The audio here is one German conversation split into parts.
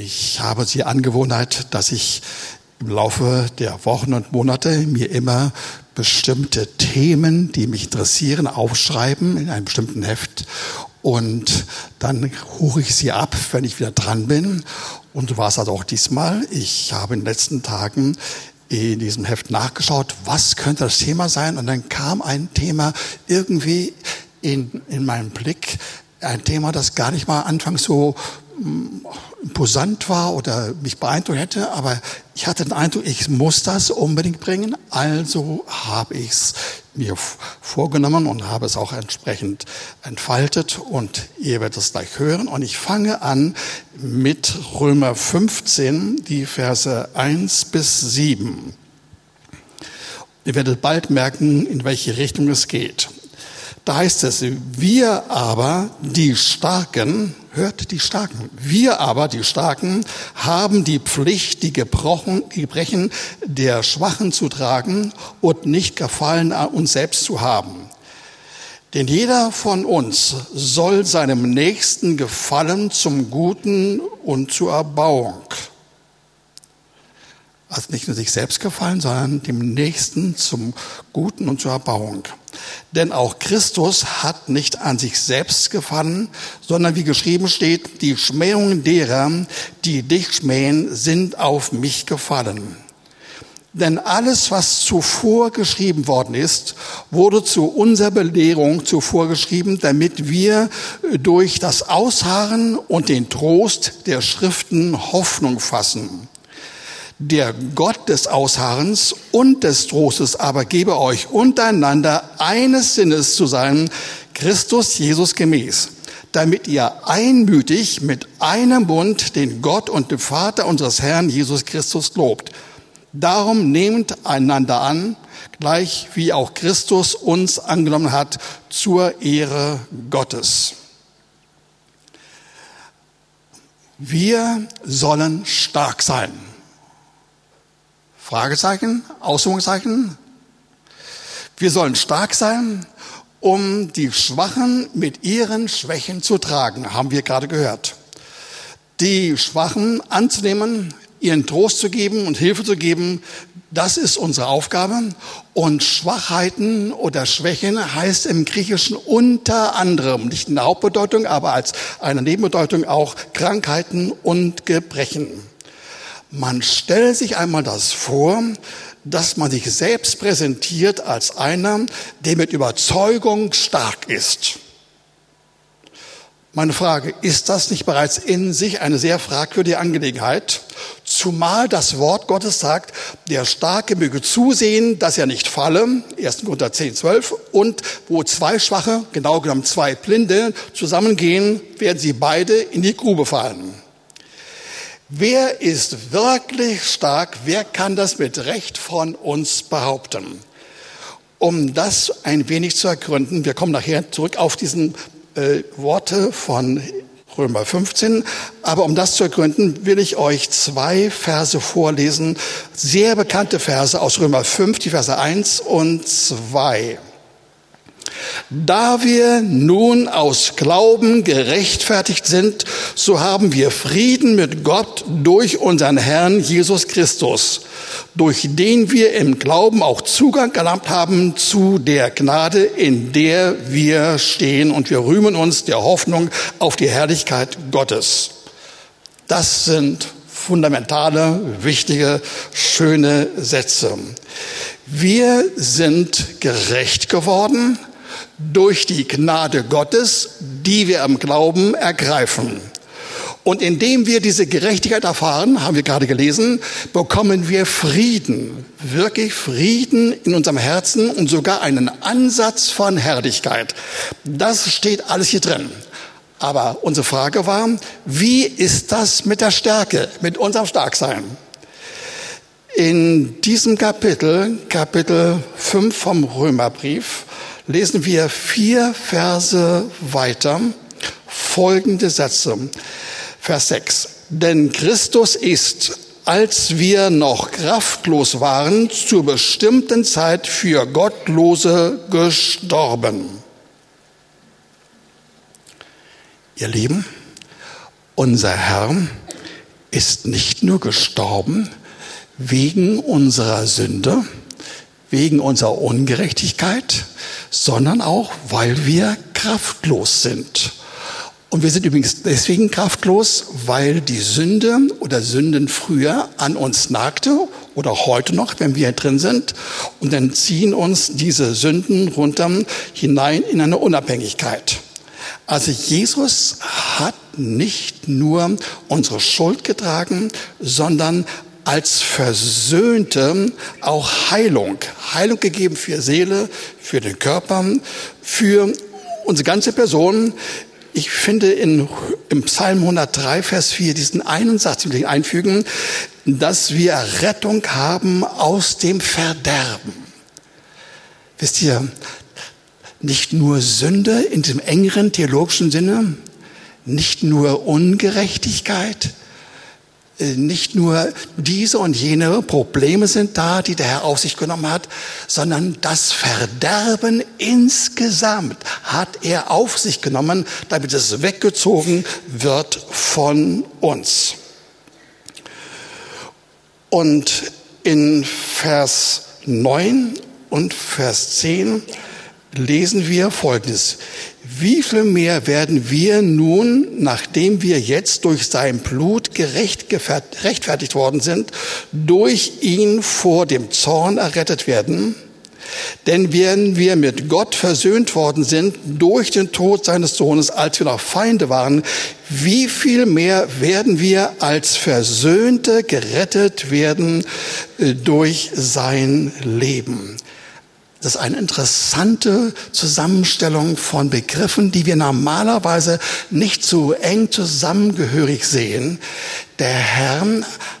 Ich habe die Angewohnheit, dass ich im Laufe der Wochen und Monate mir immer bestimmte Themen, die mich interessieren, aufschreiben in einem bestimmten Heft und dann huche ich sie ab, wenn ich wieder dran bin. Und so war es also auch diesmal. Ich habe in den letzten Tagen in diesem Heft nachgeschaut, was könnte das Thema sein. Und dann kam ein Thema irgendwie in, in meinen Blick, ein Thema, das gar nicht mal anfangs so imposant war oder mich beeindruckt hätte, aber ich hatte den Eindruck, ich muss das unbedingt bringen, also habe ich es mir vorgenommen und habe es auch entsprechend entfaltet und ihr werdet es gleich hören und ich fange an mit Römer 15, die Verse 1 bis 7. Ihr werdet bald merken, in welche Richtung es geht. Da heißt es, wir aber, die Starken, hört die Starken, wir aber, die Starken, haben die Pflicht, die Gebrechen der Schwachen zu tragen und nicht Gefallen an uns selbst zu haben. Denn jeder von uns soll seinem Nächsten gefallen zum Guten und zur Erbauung. Also nicht nur sich selbst gefallen, sondern dem Nächsten zum Guten und zur Erbauung. Denn auch Christus hat nicht an sich selbst gefallen, sondern wie geschrieben steht, die Schmähungen derer, die dich schmähen, sind auf mich gefallen. Denn alles, was zuvor geschrieben worden ist, wurde zu unserer Belehrung zuvor geschrieben, damit wir durch das Ausharren und den Trost der Schriften Hoffnung fassen. Der Gott des Ausharrens und des Trostes aber gebe euch untereinander eines Sinnes zu sein, Christus Jesus gemäß, damit ihr einmütig mit einem Bund den Gott und den Vater unseres Herrn Jesus Christus lobt. Darum nehmt einander an, gleich wie auch Christus uns angenommen hat, zur Ehre Gottes. Wir sollen stark sein. Fragezeichen, Ausrufungszeichen. Wir sollen stark sein, um die Schwachen mit ihren Schwächen zu tragen, haben wir gerade gehört. Die Schwachen anzunehmen, ihren Trost zu geben und Hilfe zu geben, das ist unsere Aufgabe. Und Schwachheiten oder Schwächen heißt im Griechischen unter anderem, nicht in der Hauptbedeutung, aber als eine Nebenbedeutung auch Krankheiten und Gebrechen. Man stellt sich einmal das vor, dass man sich selbst präsentiert als einer, der mit Überzeugung stark ist. Meine Frage, ist das nicht bereits in sich eine sehr fragwürdige Angelegenheit? Zumal das Wort Gottes sagt, der Starke möge zusehen, dass er nicht falle, 1. Korinther 10, 12, und wo zwei Schwache, genau genommen zwei Blinde, zusammengehen, werden sie beide in die Grube fallen. Wer ist wirklich stark? Wer kann das mit Recht von uns behaupten? Um das ein wenig zu ergründen, wir kommen nachher zurück auf diesen äh, Worte von Römer 15, aber um das zu ergründen, will ich euch zwei Verse vorlesen, sehr bekannte Verse aus Römer 5, die Verse 1 und 2. Da wir nun aus Glauben gerechtfertigt sind, so haben wir Frieden mit Gott durch unseren Herrn Jesus Christus, durch den wir im Glauben auch Zugang erlangt haben zu der Gnade, in der wir stehen und wir rühmen uns der Hoffnung auf die Herrlichkeit Gottes. Das sind fundamentale, wichtige, schöne Sätze. Wir sind gerecht geworden durch die Gnade Gottes, die wir im Glauben ergreifen. Und indem wir diese Gerechtigkeit erfahren, haben wir gerade gelesen, bekommen wir Frieden, wirklich Frieden in unserem Herzen und sogar einen Ansatz von Herrlichkeit. Das steht alles hier drin. Aber unsere Frage war, wie ist das mit der Stärke, mit unserem Starksein? In diesem Kapitel, Kapitel 5 vom Römerbrief, lesen wir vier Verse weiter folgende Sätze. Vers 6. Denn Christus ist, als wir noch kraftlos waren, zur bestimmten Zeit für Gottlose gestorben. Ihr Lieben, unser Herr ist nicht nur gestorben wegen unserer Sünde, wegen unserer Ungerechtigkeit, sondern auch, weil wir kraftlos sind. Und wir sind übrigens deswegen kraftlos, weil die Sünde oder Sünden früher an uns nagte oder heute noch, wenn wir drin sind. Und dann ziehen uns diese Sünden runter hinein in eine Unabhängigkeit. Also Jesus hat nicht nur unsere Schuld getragen, sondern als Versöhnte auch Heilung. Heilung gegeben für Seele, für den Körper, für unsere ganze Person. Ich finde in, im Psalm 103, Vers 4 diesen einen Satz, den ich einfügen, dass wir Rettung haben aus dem Verderben. Wisst ihr, nicht nur Sünde in dem engeren theologischen Sinne, nicht nur Ungerechtigkeit, nicht nur diese und jene Probleme sind da, die der Herr auf sich genommen hat, sondern das Verderben insgesamt hat er auf sich genommen, damit es weggezogen wird von uns. Und in Vers 9 und Vers 10 lesen wir Folgendes. Wie viel mehr werden wir nun, nachdem wir jetzt durch sein Blut gerechtfertigt worden sind, durch ihn vor dem Zorn errettet werden? Denn wenn wir mit Gott versöhnt worden sind durch den Tod seines Sohnes, als wir noch Feinde waren, wie viel mehr werden wir als Versöhnte gerettet werden äh, durch sein Leben? Das ist eine interessante Zusammenstellung von Begriffen, die wir normalerweise nicht so eng zusammengehörig sehen. Der Herr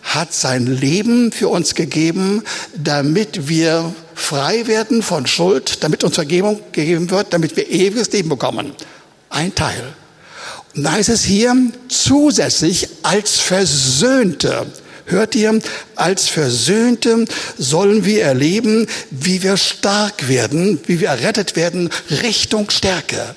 hat sein Leben für uns gegeben, damit wir frei werden von Schuld, damit uns Vergebung gegeben wird, damit wir ewiges Leben bekommen. Ein Teil. Und da ist es hier zusätzlich als Versöhnte Hört ihr, als Versöhnte sollen wir erleben, wie wir stark werden, wie wir errettet werden, Richtung Stärke.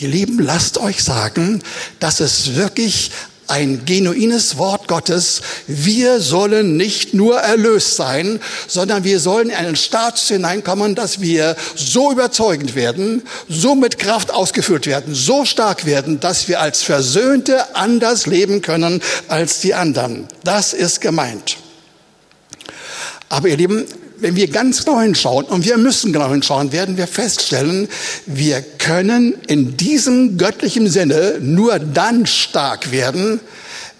Ihr Lieben, lasst euch sagen, dass es wirklich ein genuines Wort Gottes. Wir sollen nicht nur erlöst sein, sondern wir sollen in einen Status hineinkommen, dass wir so überzeugend werden, so mit Kraft ausgeführt werden, so stark werden, dass wir als Versöhnte anders leben können als die anderen. Das ist gemeint. Aber ihr Lieben, wenn wir ganz genau hinschauen, und wir müssen genau hinschauen, werden wir feststellen, wir können in diesem göttlichen Sinne nur dann stark werden,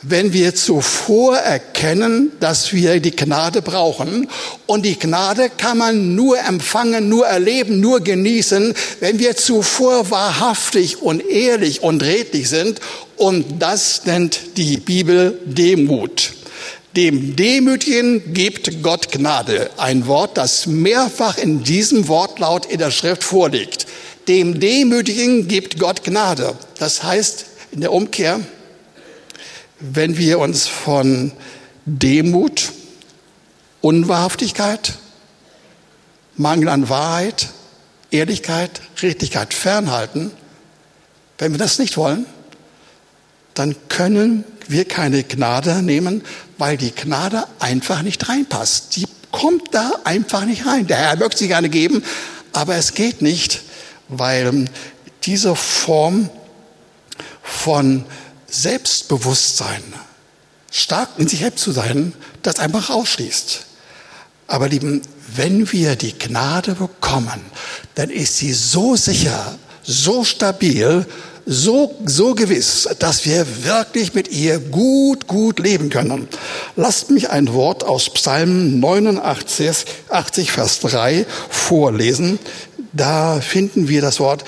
wenn wir zuvor erkennen, dass wir die Gnade brauchen. Und die Gnade kann man nur empfangen, nur erleben, nur genießen, wenn wir zuvor wahrhaftig und ehrlich und redlich sind. Und das nennt die Bibel Demut. Dem Demütigen gibt Gott Gnade. Ein Wort, das mehrfach in diesem Wortlaut in der Schrift vorliegt. Dem Demütigen gibt Gott Gnade. Das heißt in der Umkehr, wenn wir uns von Demut, Unwahrhaftigkeit, Mangel an Wahrheit, Ehrlichkeit, Richtigkeit fernhalten, wenn wir das nicht wollen, dann können wir keine Gnade nehmen, weil die Gnade einfach nicht reinpasst. Die kommt da einfach nicht rein. Der Herr möchte sie gerne geben, aber es geht nicht, weil diese Form von Selbstbewusstsein, stark in sich selbst zu sein, das einfach ausschließt. Aber lieben, wenn wir die Gnade bekommen, dann ist sie so sicher, so stabil, so, so gewiss, dass wir wirklich mit ihr gut, gut leben können. Lasst mich ein Wort aus Psalm 89, 80, Vers 3 vorlesen. Da finden wir das Wort,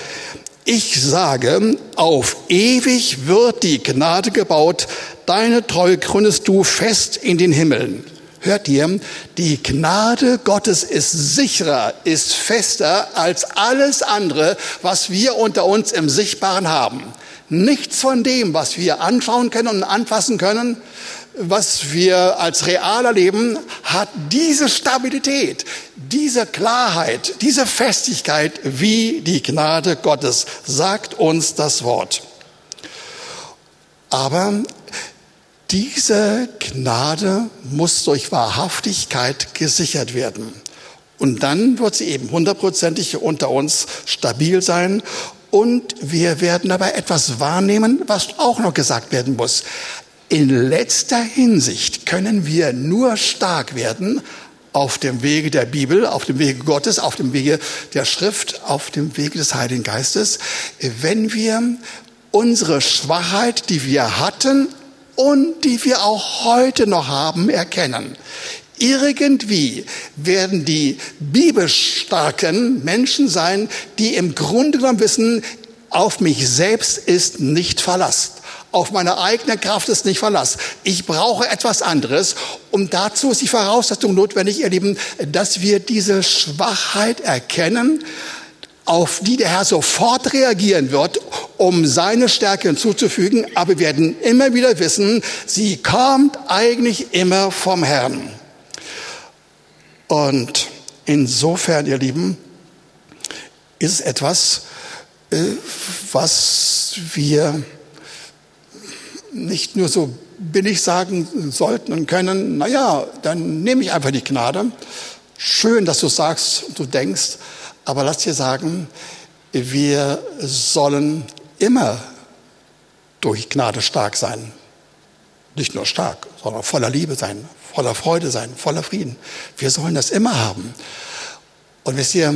ich sage, auf ewig wird die Gnade gebaut, deine Treue gründest du fest in den Himmeln. Hört ihr, die Gnade Gottes ist sicherer, ist fester als alles andere, was wir unter uns im Sichtbaren haben. Nichts von dem, was wir anschauen können und anfassen können, was wir als real erleben, hat diese Stabilität, diese Klarheit, diese Festigkeit wie die Gnade Gottes, sagt uns das Wort. Aber Diese Gnade muss durch Wahrhaftigkeit gesichert werden. Und dann wird sie eben hundertprozentig unter uns stabil sein. Und wir werden dabei etwas wahrnehmen, was auch noch gesagt werden muss. In letzter Hinsicht können wir nur stark werden auf dem Wege der Bibel, auf dem Wege Gottes, auf dem Wege der Schrift, auf dem Wege des Heiligen Geistes, wenn wir unsere Schwachheit, die wir hatten und die wir auch heute noch haben, erkennen. Irgendwie werden die bibelstarken Menschen sein, die im Grunde genommen wissen, auf mich selbst ist nicht Verlass. Auf meine eigene Kraft ist nicht Verlass. Ich brauche etwas anderes. Und dazu ist die Voraussetzung notwendig, ihr Lieben, dass wir diese Schwachheit erkennen, auf die der Herr sofort reagieren wird, um seine Stärke hinzuzufügen. Aber wir werden immer wieder wissen, sie kommt eigentlich immer vom Herrn. Und insofern, ihr Lieben, ist es etwas, äh, was wir nicht nur so billig sagen sollten und können, naja, dann nehme ich einfach die Gnade. Schön, dass du sagst, du denkst, aber lass dir sagen, wir sollen immer durch Gnade stark sein. Nicht nur stark, sondern voller Liebe sein, voller Freude sein, voller Frieden. Wir sollen das immer haben. Und wisst ihr,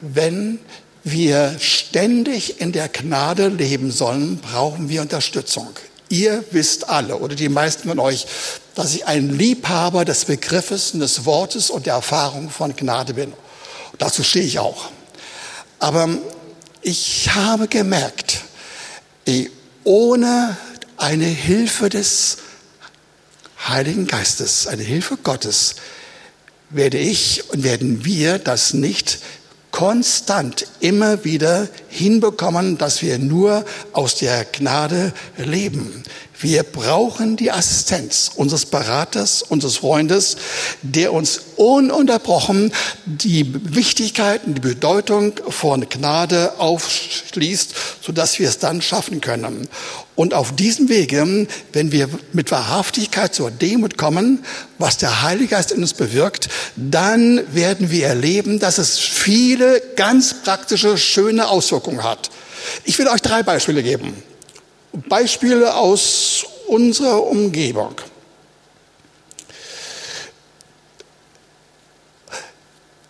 wenn wir ständig in der Gnade leben sollen, brauchen wir Unterstützung. Ihr wisst alle oder die meisten von euch, dass ich ein Liebhaber des Begriffes des Wortes und der Erfahrung von Gnade bin. Dazu stehe ich auch. Aber ich habe gemerkt, ohne eine Hilfe des Heiligen Geistes, eine Hilfe Gottes, werde ich und werden wir das nicht konstant immer wieder hinbekommen, dass wir nur aus der Gnade leben. Wir brauchen die Assistenz unseres Beraters, unseres Freundes, der uns ununterbrochen die Wichtigkeit und die Bedeutung von Gnade aufschließt, sodass wir es dann schaffen können. Und auf diesem Wege, wenn wir mit Wahrhaftigkeit zur Demut kommen, was der Heilige Geist in uns bewirkt, dann werden wir erleben, dass es viele ganz praktische, schöne Auswirkungen hat. Ich will euch drei Beispiele geben. Beispiele aus unserer Umgebung.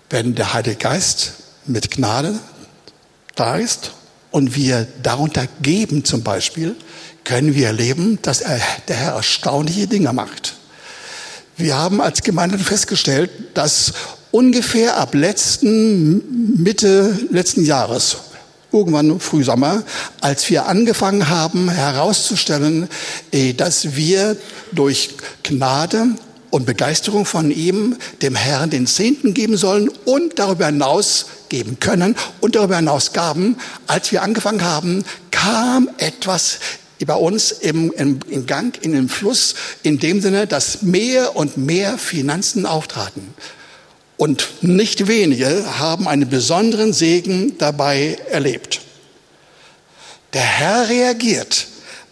Wenn der Heilige Geist mit Gnade da ist und wir darunter geben zum Beispiel, können wir erleben, dass er, der Herr erstaunliche Dinge macht. Wir haben als Gemeinde festgestellt, dass ungefähr ab letzten, Mitte letzten Jahres, irgendwann Frühsommer, als wir angefangen haben herauszustellen, eh, dass wir durch Gnade und Begeisterung von ihm dem Herrn den Zehnten geben sollen und darüber hinaus geben können und darüber hinaus gaben, als wir angefangen haben, kam etwas bei uns im, im, im Gang, in den Fluss, in dem Sinne, dass mehr und mehr Finanzen auftraten. Und nicht wenige haben einen besonderen Segen dabei erlebt. Der Herr reagiert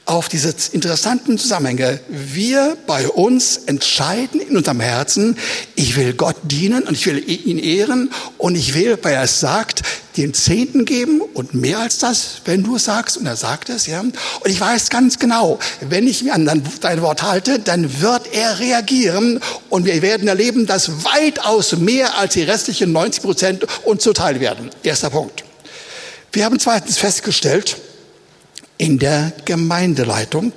auf diese interessanten Zusammenhänge. Wir bei uns entscheiden in unserem Herzen, ich will Gott dienen und ich will ihn ehren und ich will, weil er es sagt, den Zehnten geben und mehr als das, wenn du es sagst und er sagt es, ja. Und ich weiß ganz genau, wenn ich mir an dein Wort halte, dann wird er reagieren und wir werden erleben, dass weitaus mehr als die restlichen 90 Prozent uns zuteil werden. Erster Punkt. Wir haben zweitens festgestellt, in der Gemeindeleitung.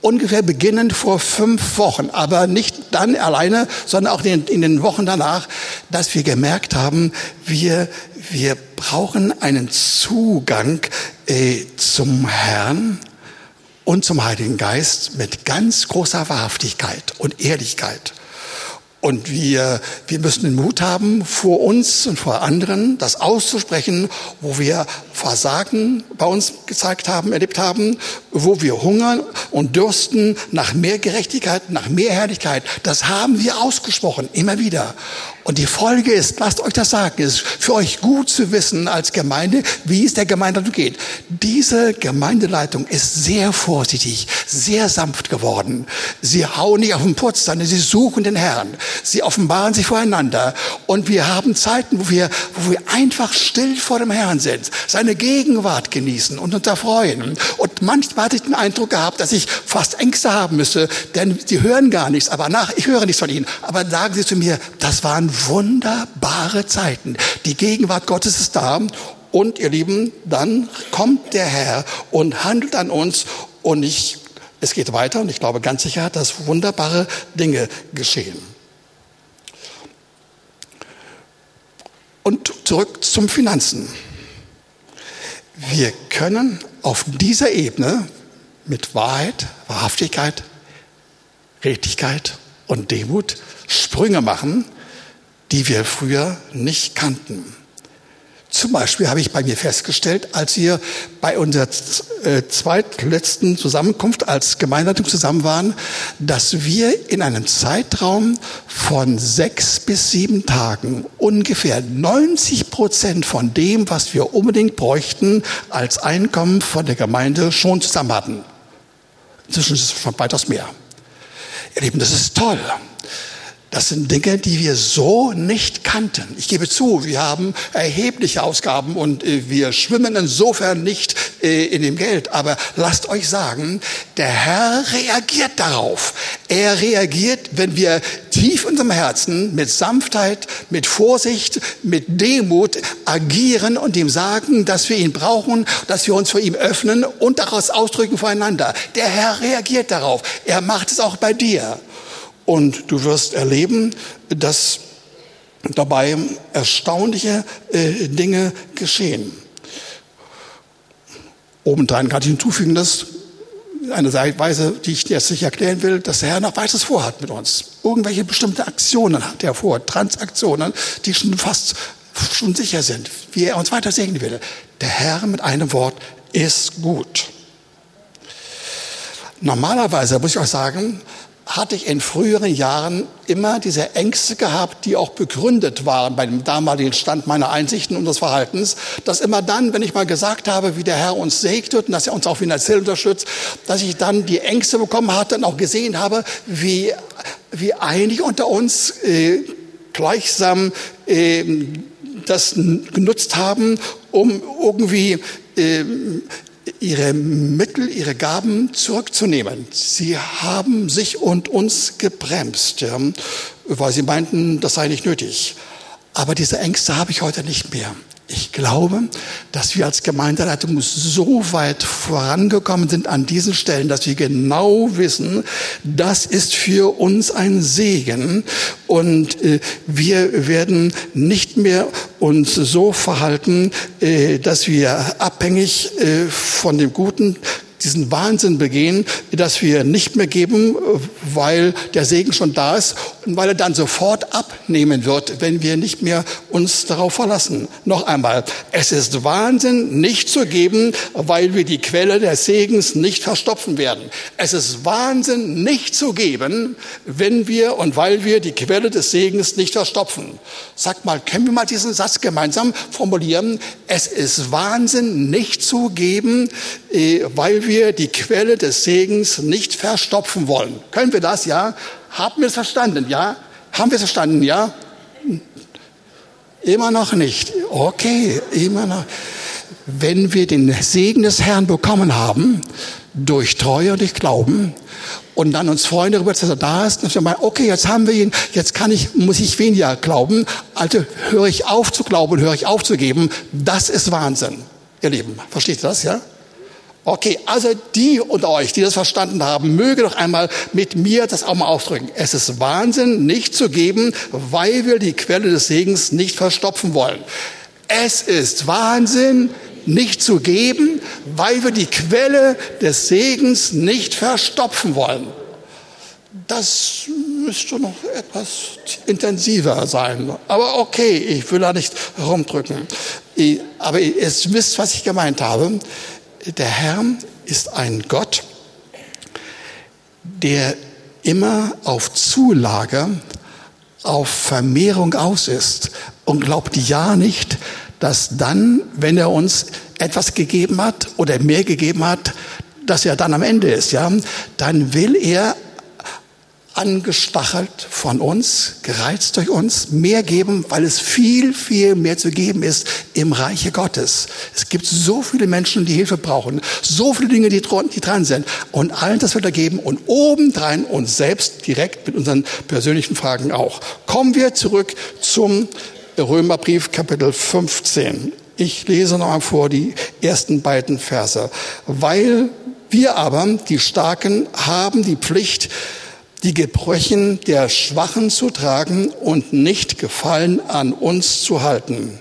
Ungefähr beginnend vor fünf Wochen, aber nicht dann alleine, sondern auch in, den Wochen danach, dass wir gemerkt haben, wir, wir brauchen einen Zugang äh, zum Herrn und zum Heiligen Geist mit ganz großer Wahrhaftigkeit und Ehrlichkeit. Und wir, wir müssen den Mut haben, vor uns und vor anderen das auszusprechen, wo wir Versagen bei uns gezeigt haben, erlebt haben, wo wir hungern und dürsten nach mehr Gerechtigkeit, nach mehr Herrlichkeit. Das haben wir ausgesprochen, immer wieder. Und die Folge ist, lasst euch das sagen, ist für euch gut zu wissen als Gemeinde, wie es der Gemeindeleitung geht. Diese Gemeindeleitung ist sehr vorsichtig, sehr sanft geworden. Sie hauen nicht auf den Putz, sondern sie suchen den Herrn. Sie offenbaren sich voreinander. Und wir haben Zeiten, wo wir, wo wir einfach still vor dem Herrn sind, seine Gegenwart genießen und uns erfreuen. Und manchmal hatte ich den Eindruck gehabt, dass ich fast Ängste haben müsste, denn sie hören gar nichts. Aber nach, ich höre nichts von ihnen. Aber sagen sie zu mir, das waren wunderbare Zeiten. Die Gegenwart Gottes ist da. Und ihr Lieben, dann kommt der Herr und handelt an uns. Und ich, es geht weiter und ich glaube ganz sicher, dass wunderbare Dinge geschehen. Und zurück zum Finanzen. Wir können auf dieser Ebene mit Wahrheit, Wahrhaftigkeit, Redlichkeit und Demut Sprünge machen, die wir früher nicht kannten. Zum Beispiel habe ich bei mir festgestellt, als wir bei unserer äh, zweitletzten Zusammenkunft als Gemeinleitung zusammen waren, dass wir in einem Zeitraum von sechs bis sieben Tagen ungefähr 90 Prozent von dem, was wir unbedingt bräuchten, als Einkommen von der Gemeinde schon zusammen hatten. Inzwischen ist es schon weitaus mehr. Ihr Lieben, das ist toll. Das sind Dinge, die wir so nicht kannten. Ich gebe zu, wir haben erhebliche Ausgaben und äh, wir schwimmen insofern nicht äh, in dem Geld. Aber lasst euch sagen, der Herr reagiert darauf. Er reagiert, wenn wir tief in unserem Herzen mit Sanftheit, mit Vorsicht, mit Demut agieren und ihm sagen, dass wir ihn brauchen, dass wir uns vor ihm öffnen und daraus ausdrücken voreinander. Der Herr reagiert darauf. Er macht es auch bei dir. Und du wirst erleben, dass dabei erstaunliche äh, Dinge geschehen. Obendrein kann ich hinzufügen, dass eine Weise, die ich dir jetzt nicht erklären will, dass der Herr noch weiteres vorhat mit uns. Irgendwelche bestimmte Aktionen hat er vor, Transaktionen, die schon fast schon sicher sind, wie er uns weiter segnen will. Der Herr mit einem Wort ist gut. Normalerweise muss ich euch sagen, hatte ich in früheren Jahren immer diese Ängste gehabt, die auch begründet waren bei dem damaligen Stand meiner Einsichten und des Verhaltens, dass immer dann, wenn ich mal gesagt habe, wie der Herr uns segnet und dass er uns auch finanziell unterstützt, dass ich dann die Ängste bekommen hatte und auch gesehen habe, wie, wie einige unter uns äh, gleichsam äh, das genutzt haben, um irgendwie äh, ihre Mittel, ihre Gaben zurückzunehmen. Sie haben sich und uns gebremst, ja, weil sie meinten, das sei nicht nötig. Aber diese Ängste habe ich heute nicht mehr. Ich glaube, dass wir als Gemeindeleitung so weit vorangekommen sind an diesen Stellen, dass wir genau wissen, das ist für uns ein Segen. Und äh, wir werden nicht mehr uns so verhalten, äh, dass wir abhängig äh, von dem Guten diesen Wahnsinn begehen, dass wir nicht mehr geben, weil der Segen schon da ist und weil er dann sofort abnehmen wird, wenn wir nicht mehr uns darauf verlassen. Noch einmal, es ist Wahnsinn, nicht zu geben, weil wir die Quelle des Segens nicht verstopfen werden. Es ist Wahnsinn, nicht zu geben, wenn wir und weil wir die Quelle des Segens nicht verstopfen. Sag mal, können wir mal diesen Satz gemeinsam formulieren? Es ist Wahnsinn, nicht zu geben, äh, weil wir wir die Quelle des Segens nicht verstopfen wollen. Können wir das? Ja? Haben wir es verstanden? Ja? Haben wir es verstanden? Ja? Immer noch nicht. Okay, immer noch. Wenn wir den Segen des Herrn bekommen haben, durch Treue und durch Glauben, und dann uns freuen darüber, dass er da ist, dass wir meinen, okay, jetzt haben wir ihn, jetzt kann ich, muss ich weniger glauben, also höre ich auf zu glauben, höre ich auf zu geben, das ist Wahnsinn, ihr Lieben. Versteht ihr das, ja? Okay, also die unter euch, die das verstanden haben, möge doch einmal mit mir das auch mal ausdrücken. Es ist Wahnsinn, nicht zu geben, weil wir die Quelle des Segens nicht verstopfen wollen. Es ist Wahnsinn, nicht zu geben, weil wir die Quelle des Segens nicht verstopfen wollen. Das müsste noch etwas intensiver sein. Aber okay, ich will da nicht rumdrücken. Aber ihr wisst, was ich gemeint habe der Herr ist ein Gott, der immer auf Zulage, auf Vermehrung aus ist und glaubt ja nicht, dass dann, wenn er uns etwas gegeben hat oder mehr gegeben hat, dass er dann am Ende ist, ja, dann will er angestachelt von uns, gereizt durch uns, mehr geben, weil es viel, viel mehr zu geben ist im Reiche Gottes. Es gibt so viele Menschen, die Hilfe brauchen, so viele Dinge, die, dran sind. Und allen das wird er geben und obendrein uns selbst direkt mit unseren persönlichen Fragen auch. Kommen wir zurück zum Römerbrief Kapitel 15. Ich lese noch einmal vor die ersten beiden Verse. Weil wir aber, die Starken, haben die Pflicht, die Gebrechen der Schwachen zu tragen und nicht Gefallen an uns zu halten.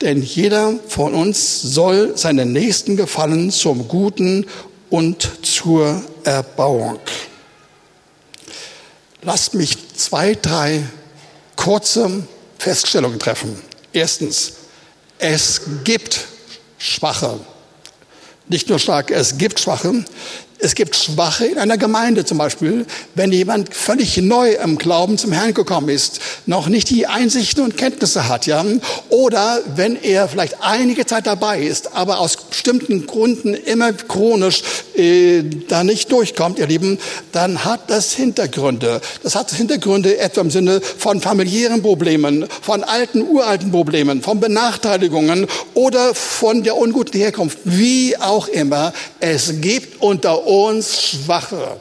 Denn jeder von uns soll seinen Nächsten gefallen zum Guten und zur Erbauung. Lasst mich zwei, drei kurze Feststellungen treffen. Erstens, es gibt Schwache. Nicht nur Starke, es gibt Schwache. Es gibt Schwache in einer Gemeinde zum Beispiel, wenn jemand völlig neu im Glauben zum Herrn gekommen ist, noch nicht die Einsichten und Kenntnisse hat, ja, oder wenn er vielleicht einige Zeit dabei ist, aber aus bestimmten Gründen immer chronisch äh, da nicht durchkommt, ihr Lieben, dann hat das Hintergründe. Das hat Hintergründe etwa im Sinne von familiären Problemen, von alten, uralten Problemen, von Benachteiligungen oder von der unguten Herkunft, wie auch immer. Es gibt unter uns Schwache.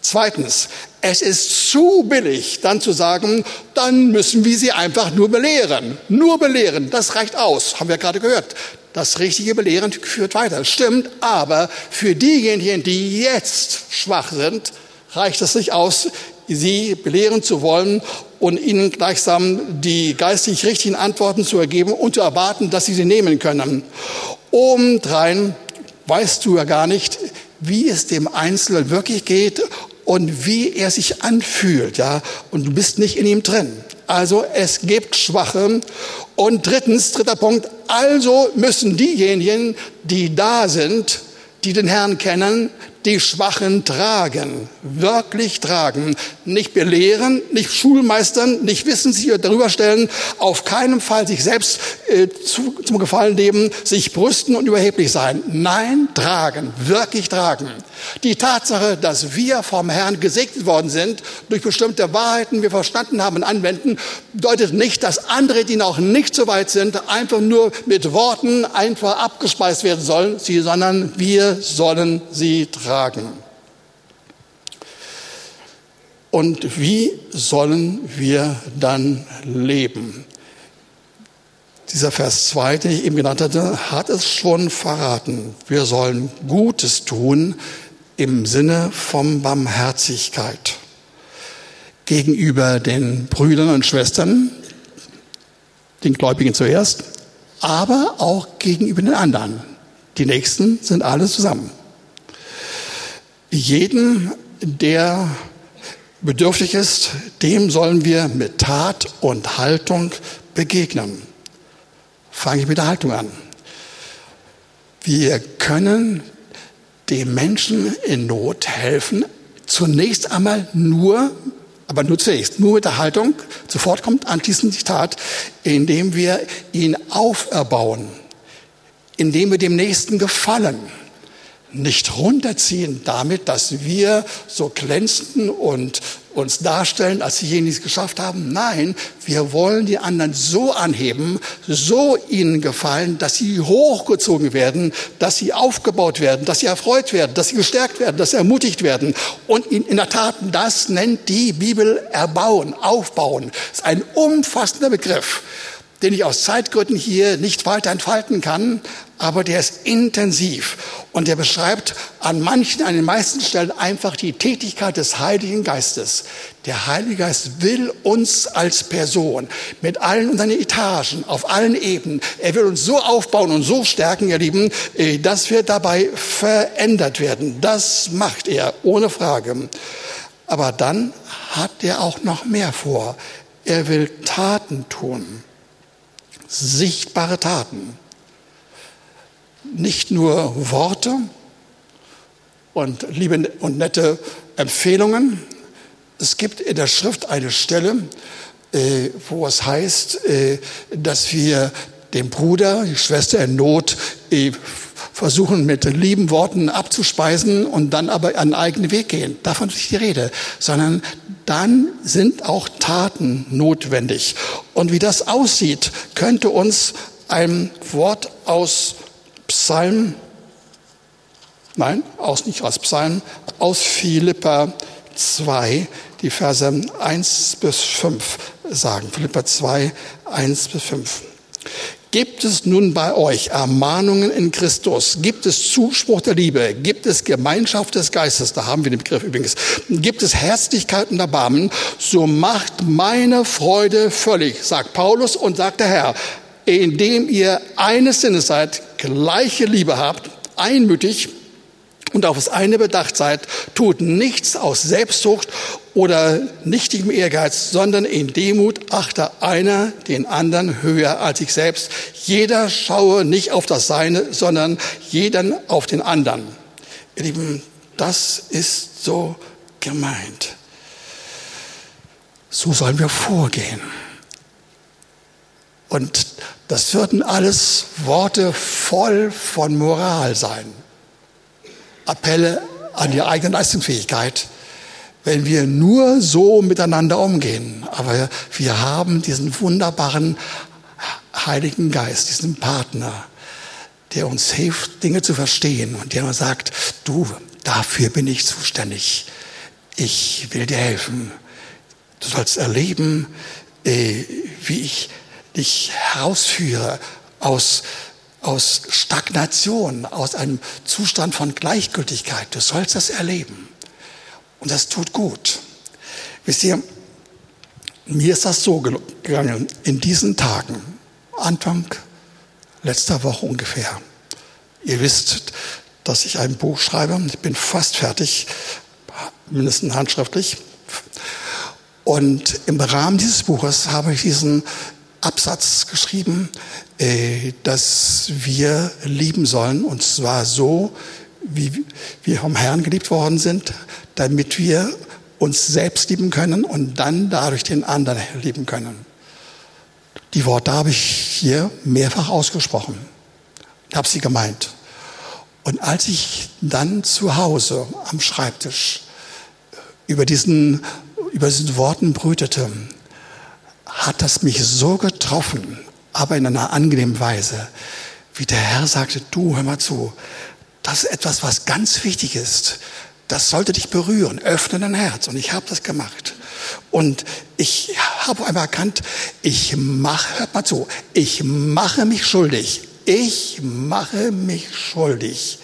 Zweitens, es ist zu billig, dann zu sagen, dann müssen wir sie einfach nur belehren. Nur belehren, das reicht aus, haben wir gerade gehört. Das richtige Belehren führt weiter. Stimmt, aber für diejenigen, die jetzt schwach sind, reicht es nicht aus, sie belehren zu wollen und ihnen gleichsam die geistig richtigen Antworten zu ergeben und zu erwarten, dass sie sie nehmen können. Obendrein weißt du ja gar nicht, wie es dem Einzelnen wirklich geht und wie er sich anfühlt, ja. Und du bist nicht in ihm drin. Also es gibt Schwache. Und drittens, dritter Punkt, also müssen diejenigen, die da sind, die den Herrn kennen, die Schwachen tragen, wirklich tragen, nicht belehren, nicht schulmeistern, nicht wissen sich darüber stellen, auf keinen Fall sich selbst äh, zu, zum Gefallen leben, sich brüsten und überheblich sein. Nein, tragen, wirklich tragen. Die Tatsache, dass wir vom Herrn gesegnet worden sind, durch bestimmte Wahrheiten wir verstanden haben und anwenden, bedeutet nicht, dass andere, die noch nicht so weit sind, einfach nur mit Worten einfach abgespeist werden sollen, sondern wir sollen sie tragen. Und wie sollen wir dann leben? Dieser Vers 2, den ich eben genannt hatte, hat es schon verraten. Wir sollen Gutes tun, im Sinne von Barmherzigkeit gegenüber den Brüdern und Schwestern, den Gläubigen zuerst, aber auch gegenüber den anderen. Die Nächsten sind alle zusammen. Jeden, der bedürftig ist, dem sollen wir mit Tat und Haltung begegnen. Fange ich mit der Haltung an. Wir können dem Menschen in Not helfen, zunächst einmal nur, aber nur zunächst, nur mit der Haltung, sofort kommt anschließend die Tat, indem wir ihn auferbauen, indem wir dem Nächsten gefallen nicht runterziehen damit, dass wir so glänzen und uns darstellen, als diejenigen, die es geschafft haben. Nein, wir wollen die anderen so anheben, so ihnen gefallen, dass sie hochgezogen werden, dass sie aufgebaut werden, dass sie erfreut werden, dass sie gestärkt werden, dass sie ermutigt werden. Und in der Tat, das nennt die Bibel erbauen, aufbauen. Das ist ein umfassender Begriff den ich aus Zeitgründen hier nicht weiter entfalten kann, aber der ist intensiv und der beschreibt an manchen, an den meisten Stellen einfach die Tätigkeit des Heiligen Geistes. Der Heilige Geist will uns als Person mit allen unseren Etagen, auf allen Ebenen, er will uns so aufbauen und so stärken, ihr Lieben, äh, dass wir dabei verändert werden. Das macht er, ohne Frage. Aber dann hat er auch noch mehr vor. Er will Taten tun sichtbare Taten. Nicht nur Worte, und liebe und nette Empfehlungen. Es gibt in der Schrift eine Stelle, äh, wo es heißt, äh, dass wir den Bruder, die Schwester in Not äh, versuchen mit lieben Worten abzuspeisen und dann aber einen eigenen Weg gehen. Davon ist nicht die Rede, sondern dann sind auch Taten notwendig. Und wie das aussieht, könnte uns ein Wort aus Psalm, nein, aus nicht aus Psalm, aus Philippa 2, die Verse 1 bis 5 sagen. Philippa 2, 1 bis 5. Gibt es nun bei euch Ermahnungen in Christus? Gibt es Zuspruch der Liebe? Gibt es Gemeinschaft des Geistes? Da haben wir den Begriff übrigens. Gibt es Herzlichkeit und Erbarmen? So macht meine Freude völlig, sagt Paulus und sagt der Herr, indem ihr eines Sinnes seid, gleiche Liebe habt, einmütig und auf das eine bedacht seid, tut nichts aus Selbstsucht oder nichtigem Ehrgeiz, sondern in Demut achte einer den anderen höher als sich selbst. Jeder schaue nicht auf das Seine, sondern jeden auf den anderen. Ihr Lieben, das ist so gemeint. So sollen wir vorgehen. Und das würden alles Worte voll von Moral sein. Appelle an die eigene Leistungsfähigkeit, wenn wir nur so miteinander umgehen. Aber wir haben diesen wunderbaren Heiligen Geist, diesen Partner, der uns hilft, Dinge zu verstehen und der uns sagt, du, dafür bin ich zuständig. Ich will dir helfen. Du sollst erleben, äh, wie ich dich herausführe aus aus Stagnation, aus einem Zustand von Gleichgültigkeit. Du sollst das erleben. Und das tut gut. Wisst ihr, mir ist das so gegangen in diesen Tagen, Anfang letzter Woche ungefähr. Ihr wisst, dass ich ein Buch schreibe. Ich bin fast fertig, mindestens handschriftlich. Und im Rahmen dieses Buches habe ich diesen Absatz geschrieben, äh, dass wir lieben sollen, und zwar so, wie wir vom Herrn geliebt worden sind, damit wir uns selbst lieben können und dann dadurch den anderen lieben können. Die Worte habe ich hier mehrfach ausgesprochen. Ich habe sie gemeint. Und als ich dann zu Hause am Schreibtisch über diesen, über diesen Worten brütete, hat das mich so getroffen, aber in einer angenehmen Weise, wie der Herr sagte, du, hör mal zu, das ist etwas, was ganz wichtig ist. Das sollte dich berühren. Öffne dein Herz. Und ich habe das gemacht. Und ich habe einmal erkannt, ich mache, hört mal zu, ich mache mich schuldig. Ich mache mich schuldig,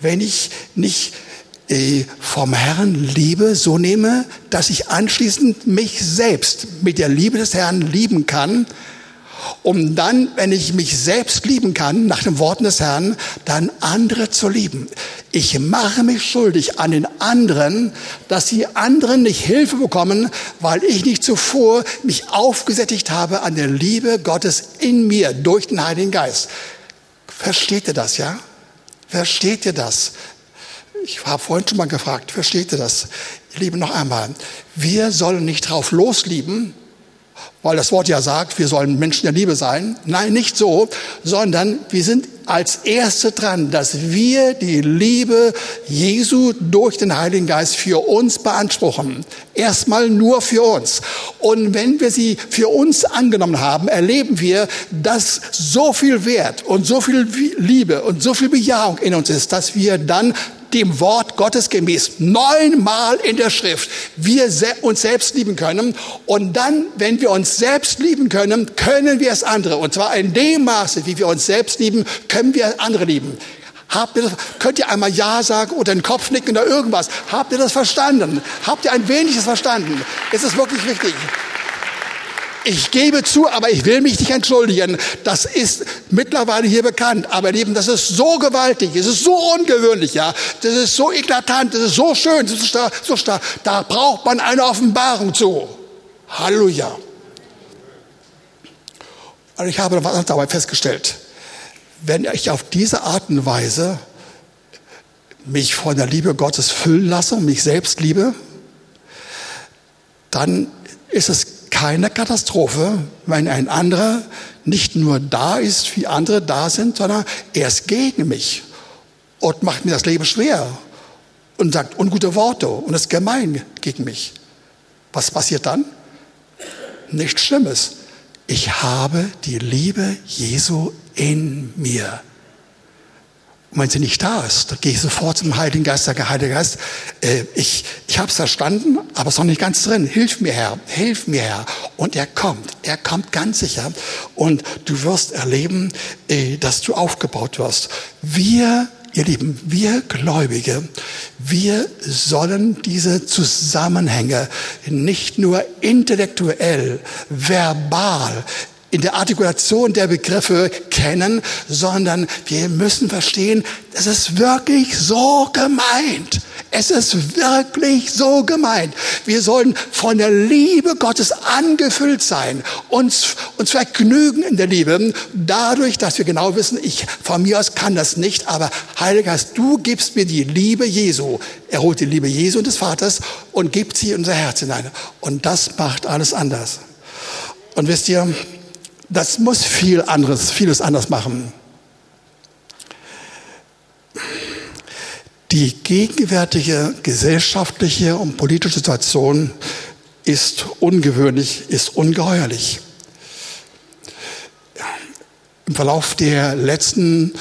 wenn ich nicht vom Herrn Liebe so nehme, dass ich anschließend mich selbst mit der Liebe des Herrn lieben kann, um dann, wenn ich mich selbst lieben kann, nach den Worten des Herrn, dann andere zu lieben. Ich mache mich schuldig an den anderen, dass die anderen nicht Hilfe bekommen, weil ich nicht zuvor mich aufgesättigt habe an der Liebe Gottes in mir durch den Heiligen Geist. Versteht ihr das, ja? Versteht ihr das? Ich habe vorhin schon mal gefragt, versteht ihr das? Ihr Lieben, noch einmal. Wir sollen nicht drauf loslieben, weil das Wort ja sagt, wir sollen Menschen der Liebe sein. Nein, nicht so, sondern wir sind als Erste dran, dass wir die Liebe Jesu durch den Heiligen Geist für uns beanspruchen. Erstmal nur für uns. Und wenn wir sie für uns angenommen haben, erleben wir, dass so viel Wert und so viel Liebe und so viel Bejahung in uns ist, dass wir dann dem Wort Gottes gemäß neunmal in der Schrift wir uns selbst lieben können. Und dann, wenn wir uns selbst lieben können, können wir es andere. Und zwar in dem Maße, wie wir uns selbst lieben, können wir andere lieben. Habt ihr könnt ihr einmal Ja sagen oder den Kopf nicken oder irgendwas? Habt ihr das verstanden? Habt ihr ein weniges verstanden? Es ist wirklich wichtig. Ich gebe zu, aber ich will mich nicht entschuldigen. Das ist mittlerweile hier bekannt. Aber eben, das ist so gewaltig, es ist so ungewöhnlich, ja. Das ist so eklatant, das ist so schön, das ist so stark, so stark. Da braucht man eine Offenbarung zu. Halleluja. Und ich habe was dabei festgestellt. Wenn ich auf diese Art und Weise mich von der Liebe Gottes füllen lasse und mich selbst liebe, dann ist es keine Katastrophe, wenn ein anderer nicht nur da ist, wie andere da sind, sondern er ist gegen mich und macht mir das Leben schwer und sagt ungute Worte und ist gemein gegen mich. Was passiert dann? Nichts Schlimmes. Ich habe die Liebe Jesu in mir. Und wenn sie nicht da ist, dann gehe ich sofort zum Heiligen Geist, sage, Heiliger Geist, äh, ich, ich habe es verstanden, aber es ist noch nicht ganz drin. Hilf mir, Herr, hilf mir, Herr. Und er kommt, er kommt ganz sicher. Und du wirst erleben, äh, dass du aufgebaut wirst. Wir Ihr Lieben, wir Gläubige, wir sollen diese Zusammenhänge nicht nur intellektuell, verbal, in der Artikulation der Begriffe kennen, sondern wir müssen verstehen, es ist wirklich so gemeint. Es ist wirklich so gemeint. Wir sollen von der Liebe Gottes angefüllt sein, uns, uns vergnügen in der Liebe, dadurch, dass wir genau wissen, ich von mir aus kann das nicht, aber Heiliger Geist, du gibst mir die Liebe Jesu. Er holt die Liebe Jesu und des Vaters und gibt sie in unser Herz hinein. Und das macht alles anders. Und wisst ihr, das muss viel anderes, vieles anders machen. Die gegenwärtige gesellschaftliche und politische Situation ist ungewöhnlich, ist ungeheuerlich. Im Verlauf der letzten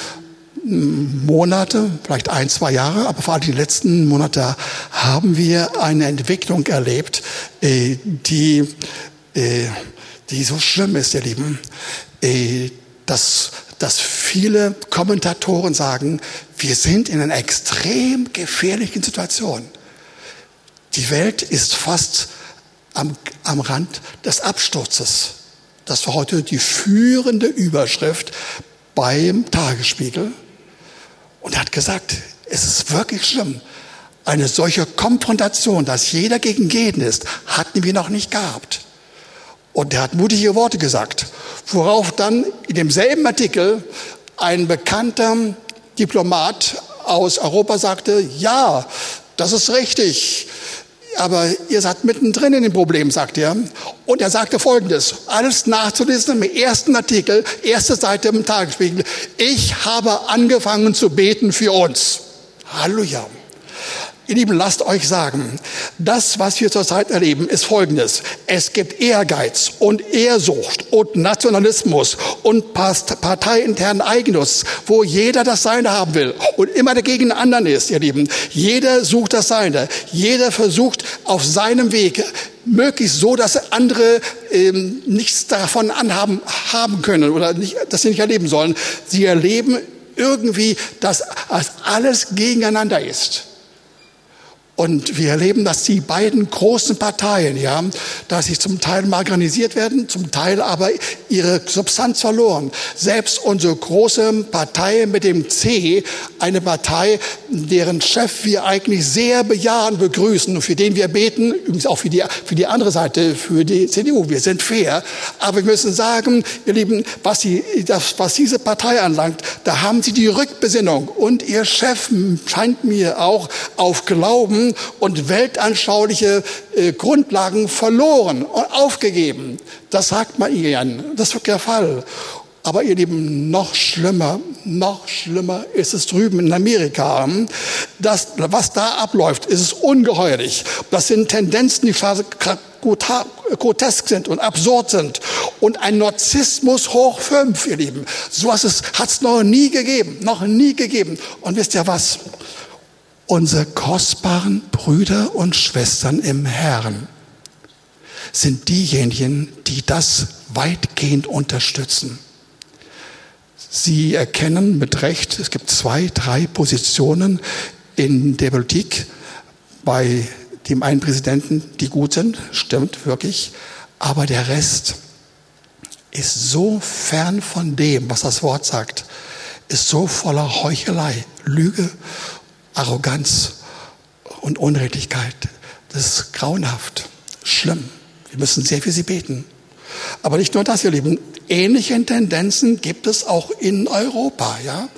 Monate, vielleicht ein, zwei Jahre, aber vor allem die letzten Monate haben wir eine Entwicklung erlebt, äh, die äh, die so schlimm ist, ihr Lieben, äh, dass, dass viele Kommentatoren sagen, wir sind in einer extrem gefährlichen Situation. Die Welt ist fast am, am Rand des Absturzes. Das war heute die führende Überschrift beim Tagesspiegel. Und er hat gesagt, es ist wirklich schlimm. Eine solche Konfrontation, dass jeder gegen jeden ist, hatten wir noch nicht gehabt. Und er hat mutige Worte gesagt, worauf dann in demselben Artikel ein bekannter Diplomat aus Europa sagte, ja, das ist richtig, aber ihr seid mittendrin in dem Problem, sagt er. Und er sagte Folgendes, alles nachzulesen im ersten Artikel, erste Seite im Tagesspiegel. Ich habe angefangen zu beten für uns. Halleluja. Ihr Lieben, lasst euch sagen, das, was wir zurzeit erleben, ist Folgendes. Es gibt Ehrgeiz und Ehrsucht und Nationalismus und parteiinternen Eigennutz, wo jeder das Seine haben will und immer dagegen anderen ist, ihr Lieben. Jeder sucht das Seine. Jeder versucht auf seinem Weg möglichst so, dass andere ähm, nichts davon anhaben haben können oder nicht, dass sie nicht erleben sollen. Sie erleben irgendwie, dass alles gegeneinander ist. Und wir erleben, dass die beiden großen Parteien, ja, dass sie zum Teil marginalisiert werden, zum Teil aber ihre Substanz verloren. Selbst unsere große Partei mit dem C, eine Partei, deren Chef wir eigentlich sehr bejahen, begrüßen und für den wir beten, übrigens auch für die, für die andere Seite, für die CDU. Wir sind fair. Aber wir müssen sagen, ihr Lieben, was, die, das, was diese Partei anlangt, da haben sie die Rückbesinnung und ihr Chef scheint mir auch auf Glauben und weltanschauliche äh, Grundlagen verloren und aufgegeben. Das sagt man ihnen. Das wirklich der Fall. Aber ihr Lieben, noch schlimmer, noch schlimmer ist es drüben in Amerika. Das, was da abläuft, ist es ungeheuerlich. Das sind Tendenzen, die grotesk sind und absurd sind. Und ein Narzissmus hoch fünf, ihr Lieben. So hat es noch nie gegeben, noch nie gegeben. Und wisst ihr was? Unsere kostbaren Brüder und Schwestern im Herrn sind diejenigen, die das weitgehend unterstützen. Sie erkennen mit Recht, es gibt zwei, drei Positionen in der Politik bei dem einen Präsidenten, die gut sind, stimmt wirklich, aber der Rest ist so fern von dem, was das Wort sagt, ist so voller Heuchelei, Lüge Arroganz und Unredlichkeit. Das ist grauenhaft, schlimm. Wir müssen sehr für sie beten. Aber nicht nur das, ihr Lieben. Ähnliche Tendenzen gibt es auch in Europa, ja.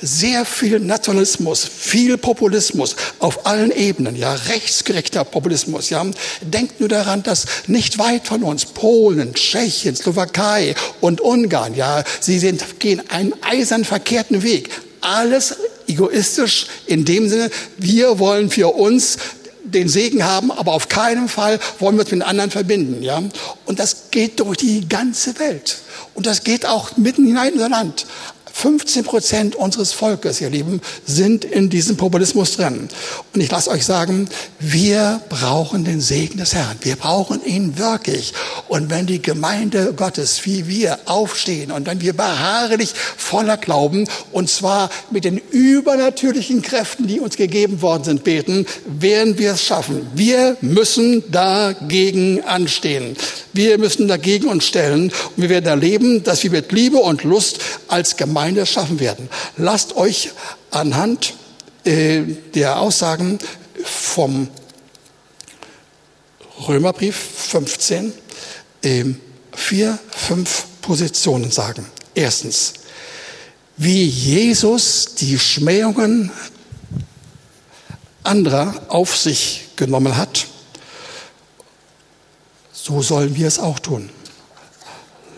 Sehr viel Nationalismus, viel Populismus auf allen Ebenen, ja. Rechtsgerechter Populismus, ja. Denkt nur daran, dass nicht weit von uns Polen, Tschechien, Slowakei und Ungarn, ja, sie sind, gehen einen eisern verkehrten Weg. Alles egoistisch in dem Sinne, wir wollen für uns den Segen haben, aber auf keinen Fall wollen wir uns mit anderen verbinden. Ja? Und das geht durch die ganze Welt. Und das geht auch mitten hinein in unser Land. 15 Prozent unseres Volkes, ihr Lieben, sind in diesem Populismus drin. Und ich lasse euch sagen, wir brauchen den Segen des Herrn. Wir brauchen ihn wirklich. Und wenn die Gemeinde Gottes, wie wir, aufstehen und wenn wir beharrlich voller Glauben, und zwar mit den übernatürlichen Kräften, die uns gegeben worden sind, beten, werden wir es schaffen. Wir müssen dagegen anstehen. Wir müssen dagegen uns stellen. Und wir werden erleben, dass wir mit Liebe und Lust als Gemeinde Gemeinde schaffen werden. Lasst euch anhand äh, der Aussagen vom Römerbrief 15 äh, vier, fünf Positionen sagen. Erstens, wie Jesus die Schmähungen anderer auf sich genommen hat, so sollen wir es auch tun.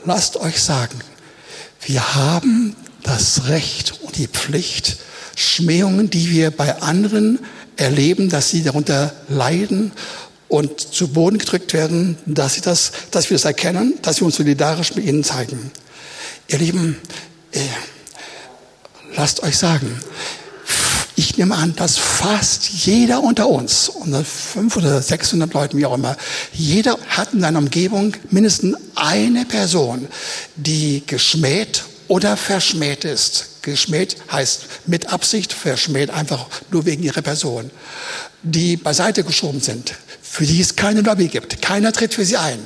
Lasst euch sagen, wir haben das Recht und die Pflicht, Schmähungen, die wir bei anderen erleben, dass sie darunter leiden und zu Boden gedrückt werden, dass, sie das, dass wir das erkennen, dass wir uns solidarisch mit ihnen zeigen. Ihr Lieben, äh, lasst euch sagen, ich nehme an, dass fast jeder unter uns, unter 500 oder 600 Leuten, wie auch immer, jeder hat in seiner Umgebung mindestens eine Person, die geschmäht oder verschmäht ist. Geschmäht heißt mit Absicht, verschmäht einfach nur wegen ihrer Person. Die beiseite geschoben sind, für die es keine Lobby gibt. Keiner tritt für sie ein.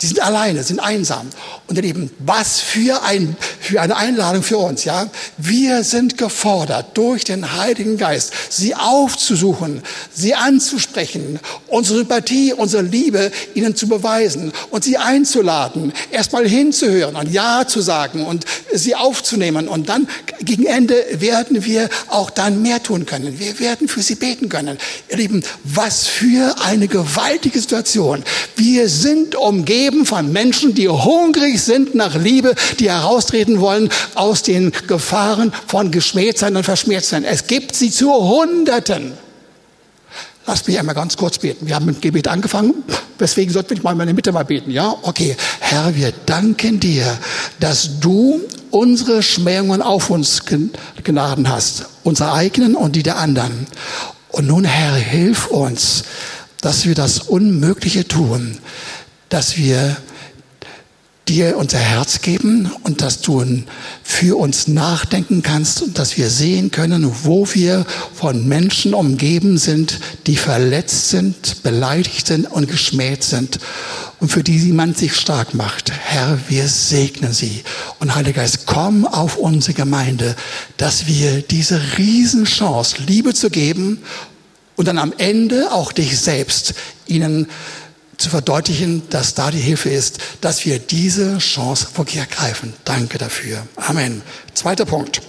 Die sind alleine, sind einsam. Und ihr Lieben, was für, ein, für eine Einladung für uns, ja? Wir sind gefordert, durch den Heiligen Geist, sie aufzusuchen, sie anzusprechen, unsere Sympathie, unsere Liebe ihnen zu beweisen und sie einzuladen, erstmal hinzuhören und Ja zu sagen und sie aufzunehmen. Und dann, gegen Ende, werden wir auch dann mehr tun können. Wir werden für sie beten können. Ihr Lieben, was für eine gewaltige Situation. Wir sind umgeben umgeben von Menschen, die hungrig sind nach Liebe, die heraustreten wollen aus den Gefahren von Geschmähtsein und Verschmähtsein. Es gibt sie zu Hunderten. Lasst mich einmal ganz kurz beten. Wir haben mit Gebet angefangen. Deswegen sollten wir mal in der Mitte mal beten. Ja? Okay. Herr, wir danken dir, dass du unsere Schmähungen auf uns geladen hast. Unsere eigenen und die der anderen. Und nun, Herr, hilf uns, dass wir das Unmögliche tun, dass wir dir unser Herz geben und dass du für uns nachdenken kannst und dass wir sehen können, wo wir von Menschen umgeben sind, die verletzt sind, beleidigt sind und geschmäht sind und für die man sich stark macht. Herr, wir segnen sie. Und Heiliger Geist, komm auf unsere Gemeinde, dass wir diese Riesenchance, Liebe zu geben und dann am Ende auch dich selbst ihnen zu verdeutlichen, dass da die Hilfe ist, dass wir diese Chance wirklich ergreifen. Danke dafür. Amen. Zweiter Punkt.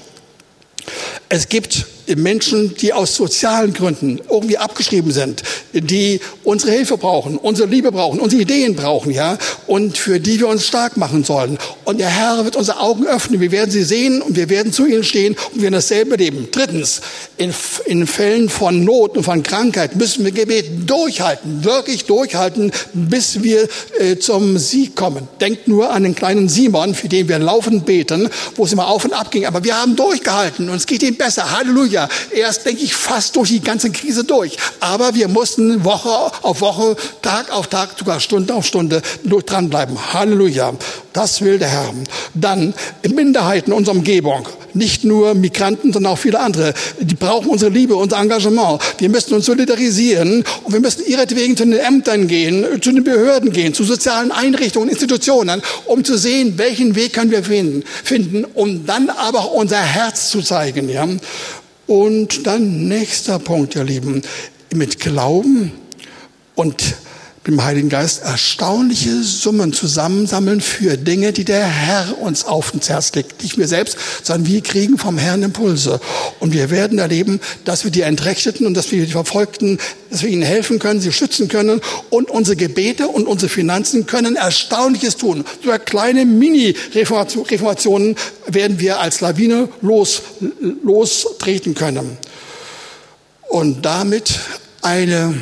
Es gibt Menschen, die aus sozialen Gründen irgendwie abgeschrieben sind, die unsere Hilfe brauchen, unsere Liebe brauchen, unsere Ideen brauchen, ja, und für die wir uns stark machen sollen. Und der Herr wird unsere Augen öffnen. Wir werden sie sehen und wir werden zu ihnen stehen und wir werden dasselbe leben. Drittens, in, in Fällen von Not und von Krankheit müssen wir Gebet durchhalten, wirklich durchhalten, bis wir äh, zum Sieg kommen. Denkt nur an den kleinen Simon, für den wir laufend beten, wo es immer auf und ab ging. Aber wir haben durchgehalten und es geht ihm besser. Halleluja. Halleluja. Er ist, denke ich, fast durch die ganze Krise durch. Aber wir mussten Woche auf Woche, Tag auf Tag, sogar Stunde auf Stunde dranbleiben. Halleluja. Das will der Herr. Dann Minderheiten in unserer Umgebung. Nicht nur Migranten, sondern auch viele andere. Die brauchen unsere Liebe, unser Engagement. Wir müssen uns solidarisieren und wir müssen ihretwegen zu den Ämtern gehen, zu den Behörden gehen, zu sozialen Einrichtungen, Institutionen, um zu sehen, welchen Weg können wir finden, finden um dann aber auch unser Herz zu zeigen. Ja? Und dann nächster Punkt, ihr Lieben, mit Glauben und dem Heiligen Geist erstaunliche Summen zusammensammeln für Dinge, die der Herr uns auf ins Herz legt. Nicht wir selbst, sondern wir kriegen vom Herrn Impulse. Und wir werden erleben, dass wir die Entrechteten und dass wir die Verfolgten, dass wir ihnen helfen können, sie schützen können. Und unsere Gebete und unsere Finanzen können Erstaunliches tun. Sogar kleine Mini-Reformationen werden wir als Lawine los, lostreten können. Und damit eine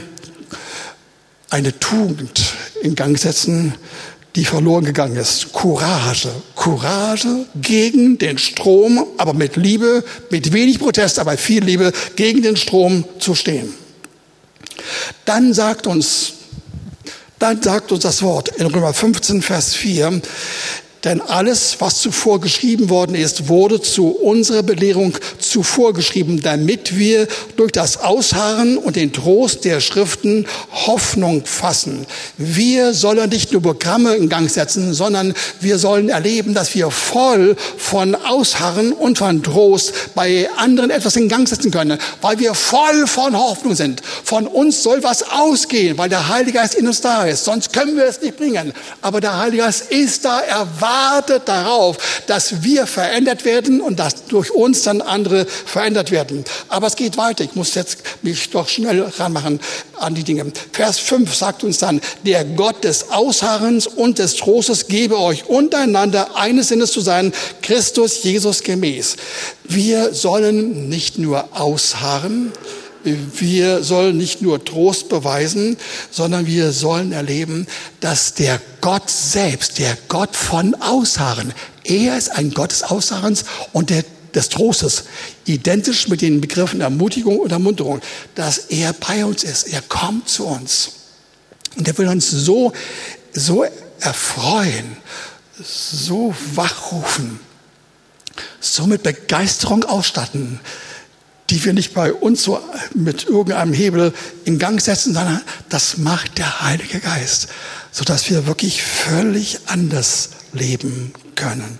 eine Tugend in Gang setzen, die verloren gegangen ist. Courage. Courage gegen den Strom, aber mit Liebe, mit wenig Protest, aber viel Liebe, gegen den Strom zu stehen. Dann sagt uns, dann sagt uns das Wort in Römer 15, Vers 4, denn alles, was zuvor geschrieben worden ist, wurde zu unserer Belehrung zuvor geschrieben, damit wir durch das Ausharren und den Trost der Schriften Hoffnung fassen. Wir sollen nicht nur Programme in Gang setzen, sondern wir sollen erleben, dass wir voll von Ausharren und von Trost bei anderen etwas in Gang setzen können, weil wir voll von Hoffnung sind. Von uns soll was ausgehen, weil der Heilige Geist in uns da ist. Sonst können wir es nicht bringen. Aber der Heilige Geist ist da, er war wartet darauf, dass wir verändert werden und dass durch uns dann andere verändert werden. Aber es geht weiter. Ich muss jetzt mich doch schnell ranmachen an die Dinge. Vers 5 sagt uns dann, der Gott des Ausharrens und des Trostes gebe euch untereinander eines Sinnes zu sein, Christus Jesus gemäß. Wir sollen nicht nur ausharren, wir sollen nicht nur Trost beweisen, sondern wir sollen erleben, dass der Gott selbst, der Gott von Ausharren, er ist ein Gott des Ausharrens und der des Trostes, identisch mit den Begriffen Ermutigung und Ermunterung, dass er bei uns ist. Er kommt zu uns. Und er will uns so, so erfreuen, so wachrufen, so mit Begeisterung ausstatten, die wir nicht bei uns so mit irgendeinem Hebel in Gang setzen, sondern das macht der Heilige Geist, sodass wir wirklich völlig anders leben können.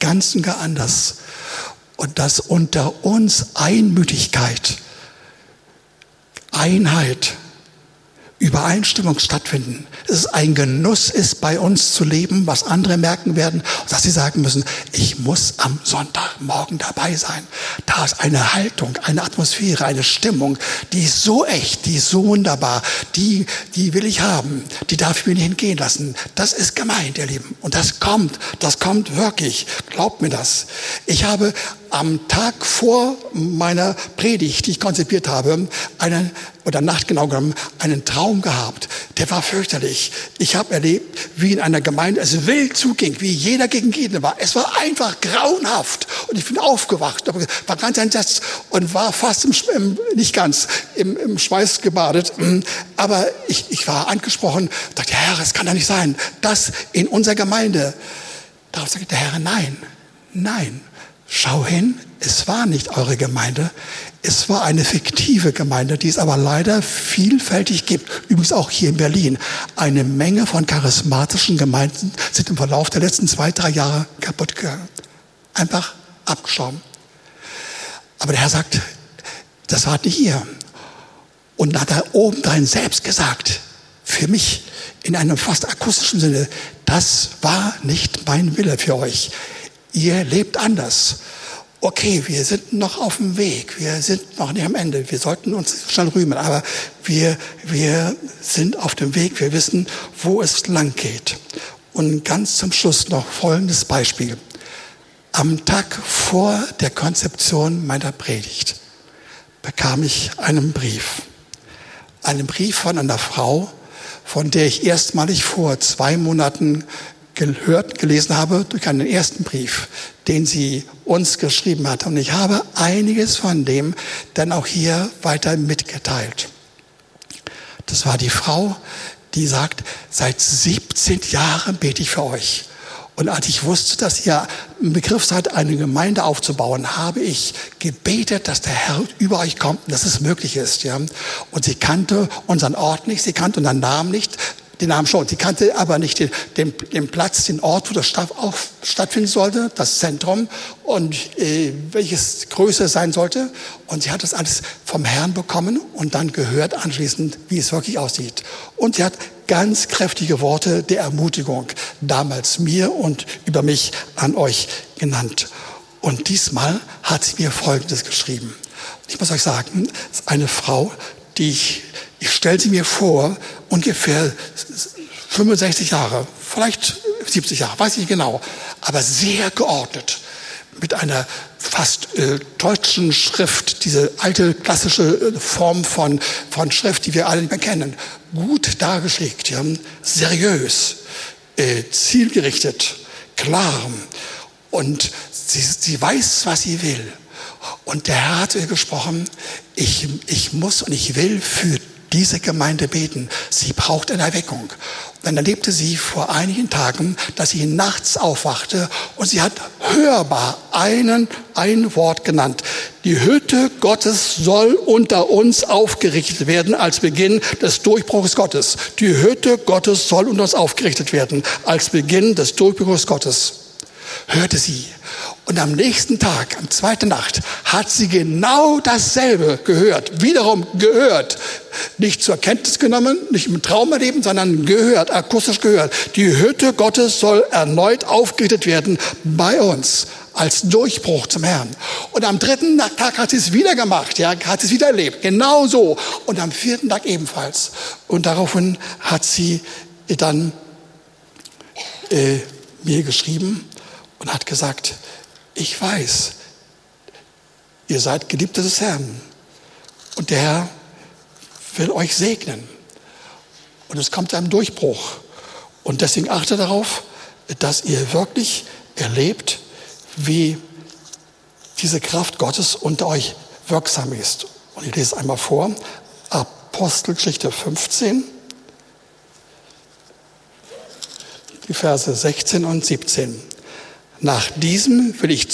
Ganz und gar anders. Und dass unter uns Einmütigkeit, Einheit, Übereinstimmung stattfinden. Es ist ein Genuss ist, bei uns zu leben, was andere merken werden, dass sie sagen müssen, ich muss am Sonntagmorgen dabei sein. Da ist eine Haltung, eine Atmosphäre, eine Stimmung, die ist so echt, die ist so wunderbar, die, die will ich haben, die darf ich mir nicht entgehen lassen. Das ist gemeint, ihr Lieben. Und das kommt, das kommt wirklich. Glaubt mir das. Ich habe am Tag vor meiner Predigt, die ich konzipiert habe, einen, oder Nacht genau genommen, einen Traum gehabt. Der war fürchterlich. Ich habe erlebt, wie in einer Gemeinde es wild zuging, wie jeder gegen jeden war. Es war einfach grauenhaft. Und ich bin aufgewacht, war ganz entsetzt und war fast im, im nicht ganz, im, im Schweiß gebadet. Aber ich, ich war angesprochen, dachte, Herr, es kann doch nicht sein, das in unserer Gemeinde. Darauf sagte der Herr, nein, nein. Schau hin, es war nicht eure Gemeinde, es war eine fiktive Gemeinde, die es aber leider vielfältig gibt. Übrigens auch hier in Berlin. Eine Menge von charismatischen Gemeinden sind im Verlauf der letzten zwei, drei Jahre kaputt gegangen. Einfach abgestorben. Aber der Herr sagt, das wart nicht ihr. Und hat er obendrein selbst gesagt, für mich in einem fast akustischen Sinne, das war nicht mein Wille für euch ihr lebt anders. Okay, wir sind noch auf dem Weg, wir sind noch nicht am Ende, wir sollten uns schnell rühmen, aber wir, wir sind auf dem Weg, wir wissen, wo es lang geht. Und ganz zum Schluss noch folgendes Beispiel. Am Tag vor der Konzeption meiner Predigt bekam ich einen Brief. Einen Brief von einer Frau, von der ich erstmalig vor zwei Monaten gehört, gelesen habe durch einen ersten Brief, den sie uns geschrieben hat. Und ich habe einiges von dem dann auch hier weiter mitgeteilt. Das war die Frau, die sagt, seit 17 Jahren bete ich für euch. Und als ich wusste, dass ihr im Begriff seid, eine Gemeinde aufzubauen, habe ich gebetet, dass der Herr über euch kommt und dass es möglich ist. Ja. Und sie kannte unseren Ort nicht, sie kannte unseren Namen nicht, den Namen schon. Sie kannte aber nicht den, den, den Platz, den Ort, wo das auch stattfinden sollte, das Zentrum und äh, welches größer sein sollte. Und sie hat das alles vom Herrn bekommen und dann gehört anschließend, wie es wirklich aussieht. Und sie hat ganz kräftige Worte der Ermutigung, damals mir und über mich an euch genannt. Und diesmal hat sie mir Folgendes geschrieben. Ich muss euch sagen, es ist eine Frau, die ich, ich stelle sie mir vor, ungefähr 65 Jahre, vielleicht 70 Jahre, weiß ich nicht genau, aber sehr geordnet, mit einer fast äh, deutschen Schrift, diese alte klassische äh, Form von, von Schrift, die wir alle kennen, gut dargeschickt, ja, seriös, äh, zielgerichtet, klar. Und sie, sie weiß, was sie will. Und der Herr hat ihr gesprochen, ich, ich muss und ich will für diese Gemeinde beten. Sie braucht eine Erweckung. Dann erlebte sie vor einigen Tagen, dass sie nachts aufwachte und sie hat hörbar einen, ein Wort genannt. Die Hütte Gottes soll unter uns aufgerichtet werden als Beginn des Durchbruchs Gottes. Die Hütte Gottes soll unter uns aufgerichtet werden als Beginn des Durchbruchs Gottes. Hörte sie. Und am nächsten Tag, am zweiten Nacht, hat sie genau dasselbe gehört. Wiederum gehört. Nicht zur Kenntnis genommen, nicht im Traum erleben, sondern gehört, akustisch gehört. Die Hütte Gottes soll erneut aufgerichtet werden bei uns als Durchbruch zum Herrn. Und am dritten Tag hat sie es wieder gemacht, ja, hat sie es wieder erlebt. Genau so. Und am vierten Tag ebenfalls. Und daraufhin hat sie dann äh, mir geschrieben und hat gesagt, ich weiß, ihr seid Geliebte des Herrn und der Herr will euch segnen. Und es kommt zu einem Durchbruch. Und deswegen achte darauf, dass ihr wirklich erlebt, wie diese Kraft Gottes unter euch wirksam ist. Und ich lese es einmal vor. Apostelgeschichte 15, die Verse 16 und 17. Nach diesem will ich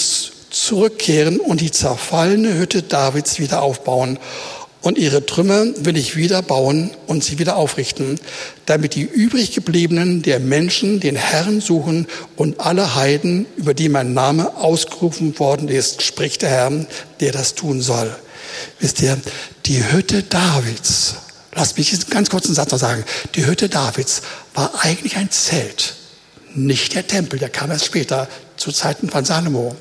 zurückkehren und die zerfallene Hütte Davids wieder aufbauen. Und ihre Trümmer will ich wieder bauen und sie wieder aufrichten, damit die übrig gebliebenen der Menschen den Herrn suchen und alle Heiden, über die mein Name ausgerufen worden ist, spricht der Herr, der das tun soll. Wisst ihr, die Hütte Davids, lasst mich einen ganz kurzen Satz noch sagen, die Hütte Davids war eigentlich ein Zelt, nicht der Tempel, der kam erst später, zu Zeiten von Salomo.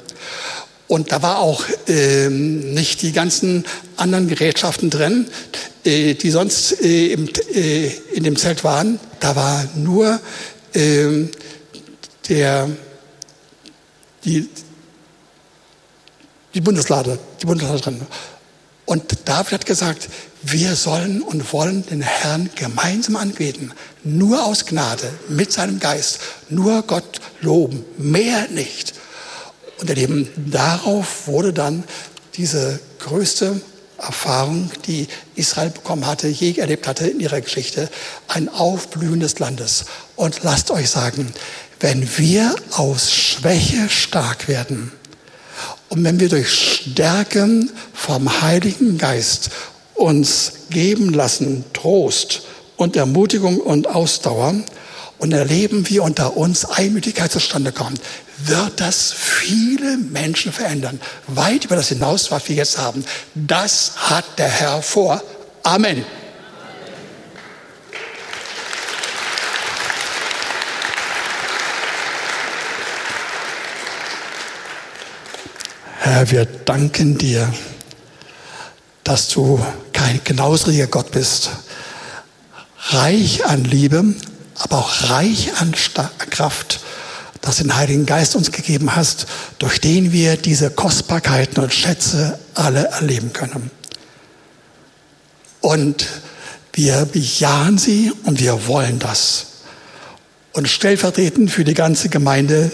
Und da war auch ähm, nicht die ganzen anderen Gerätschaften drin, äh, die sonst äh, im, äh, in dem Zelt waren. Da war nur ähm, der, die, die Bundeslade, die Bundeslade drin. Und David hat gesagt, wir sollen und wollen den Herrn gemeinsam anbeten. Nur aus Gnade, mit seinem Geist. Nur Gott loben. Mehr nicht. Und eben darauf wurde dann diese größte Erfahrung, die Israel bekommen hatte, je erlebt hatte in ihrer Geschichte, ein Aufblühen des Landes. Und lasst euch sagen, wenn wir aus Schwäche stark werden und wenn wir durch Stärken vom Heiligen Geist uns geben lassen, Trost und Ermutigung und Ausdauer und erleben, wie unter uns Einmütigkeit zustande kommt, wird das viele Menschen verändern. Weit über das hinaus, was wir jetzt haben. Das hat der Herr vor. Amen. Herr, wir danken dir, dass du kein knausriger Gott bist, reich an Liebe, aber auch reich an Kraft, dass den Heiligen Geist uns gegeben hast, durch den wir diese Kostbarkeiten und Schätze alle erleben können. Und wir bejahen sie und wir wollen das. Und stellvertretend für die ganze Gemeinde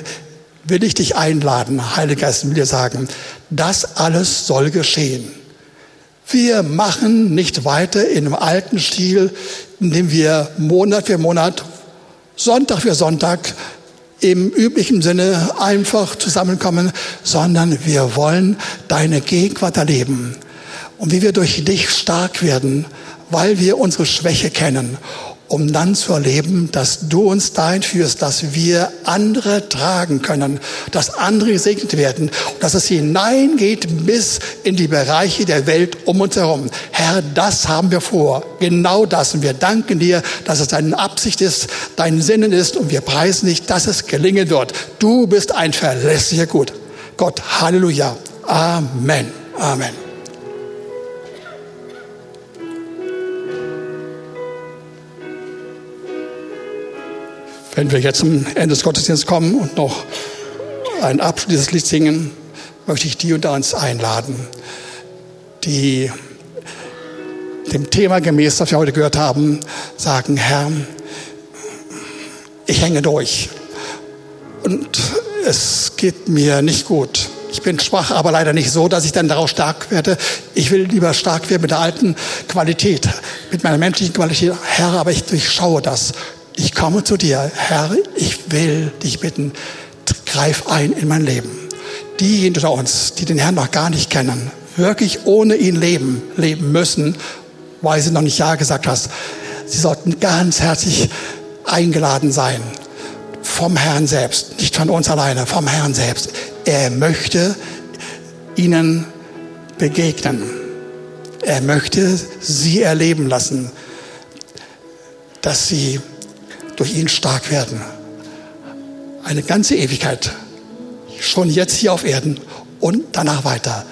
will ich dich einladen, Heiliger Geist, will dir sagen, das alles soll geschehen. Wir machen nicht weiter in einem alten Stil, indem wir Monat für Monat, Sonntag für Sonntag im üblichen Sinne einfach zusammenkommen, sondern wir wollen deine Gegenwart erleben. Und wie wir durch dich stark werden, weil wir unsere Schwäche kennen um dann zu erleben, dass du uns dahin führst, dass wir andere tragen können, dass andere gesegnet werden, dass es hineingeht bis in die Bereiche der Welt um uns herum. Herr, das haben wir vor, genau das. Und wir danken dir, dass es deine Absicht ist, dein Sinnen ist und wir preisen dich, dass es gelingen wird. Du bist ein verlässlicher Gut. Gott, Halleluja. Amen. Amen. Wenn wir jetzt zum Ende des Gottesdienstes kommen und noch ein Abschluss dieses Lied singen, möchte ich die unter uns einladen, die dem Thema gemäß, das wir heute gehört haben, sagen, Herr, ich hänge durch und es geht mir nicht gut. Ich bin schwach, aber leider nicht so, dass ich dann daraus stark werde. Ich will lieber stark werden mit der alten Qualität, mit meiner menschlichen Qualität. Herr, aber ich durchschaue das ich komme zu dir, Herr, ich will dich bitten, greif ein in mein Leben. Diejenigen unter uns, die den Herrn noch gar nicht kennen, wirklich ohne ihn leben, leben müssen, weil sie noch nicht Ja gesagt hast, sie sollten ganz herzlich eingeladen sein vom Herrn selbst, nicht von uns alleine, vom Herrn selbst. Er möchte ihnen begegnen. Er möchte sie erleben lassen, dass sie durch ihn stark werden. Eine ganze Ewigkeit. Schon jetzt hier auf Erden und danach weiter.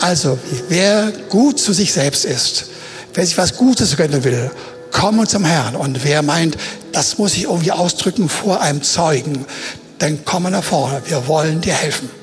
Also, wer gut zu sich selbst ist, wer sich was Gutes gönnen will, komme zum Herrn. Und wer meint, das muss ich irgendwie ausdrücken vor einem Zeugen, dann komme nach vorne. Wir wollen dir helfen.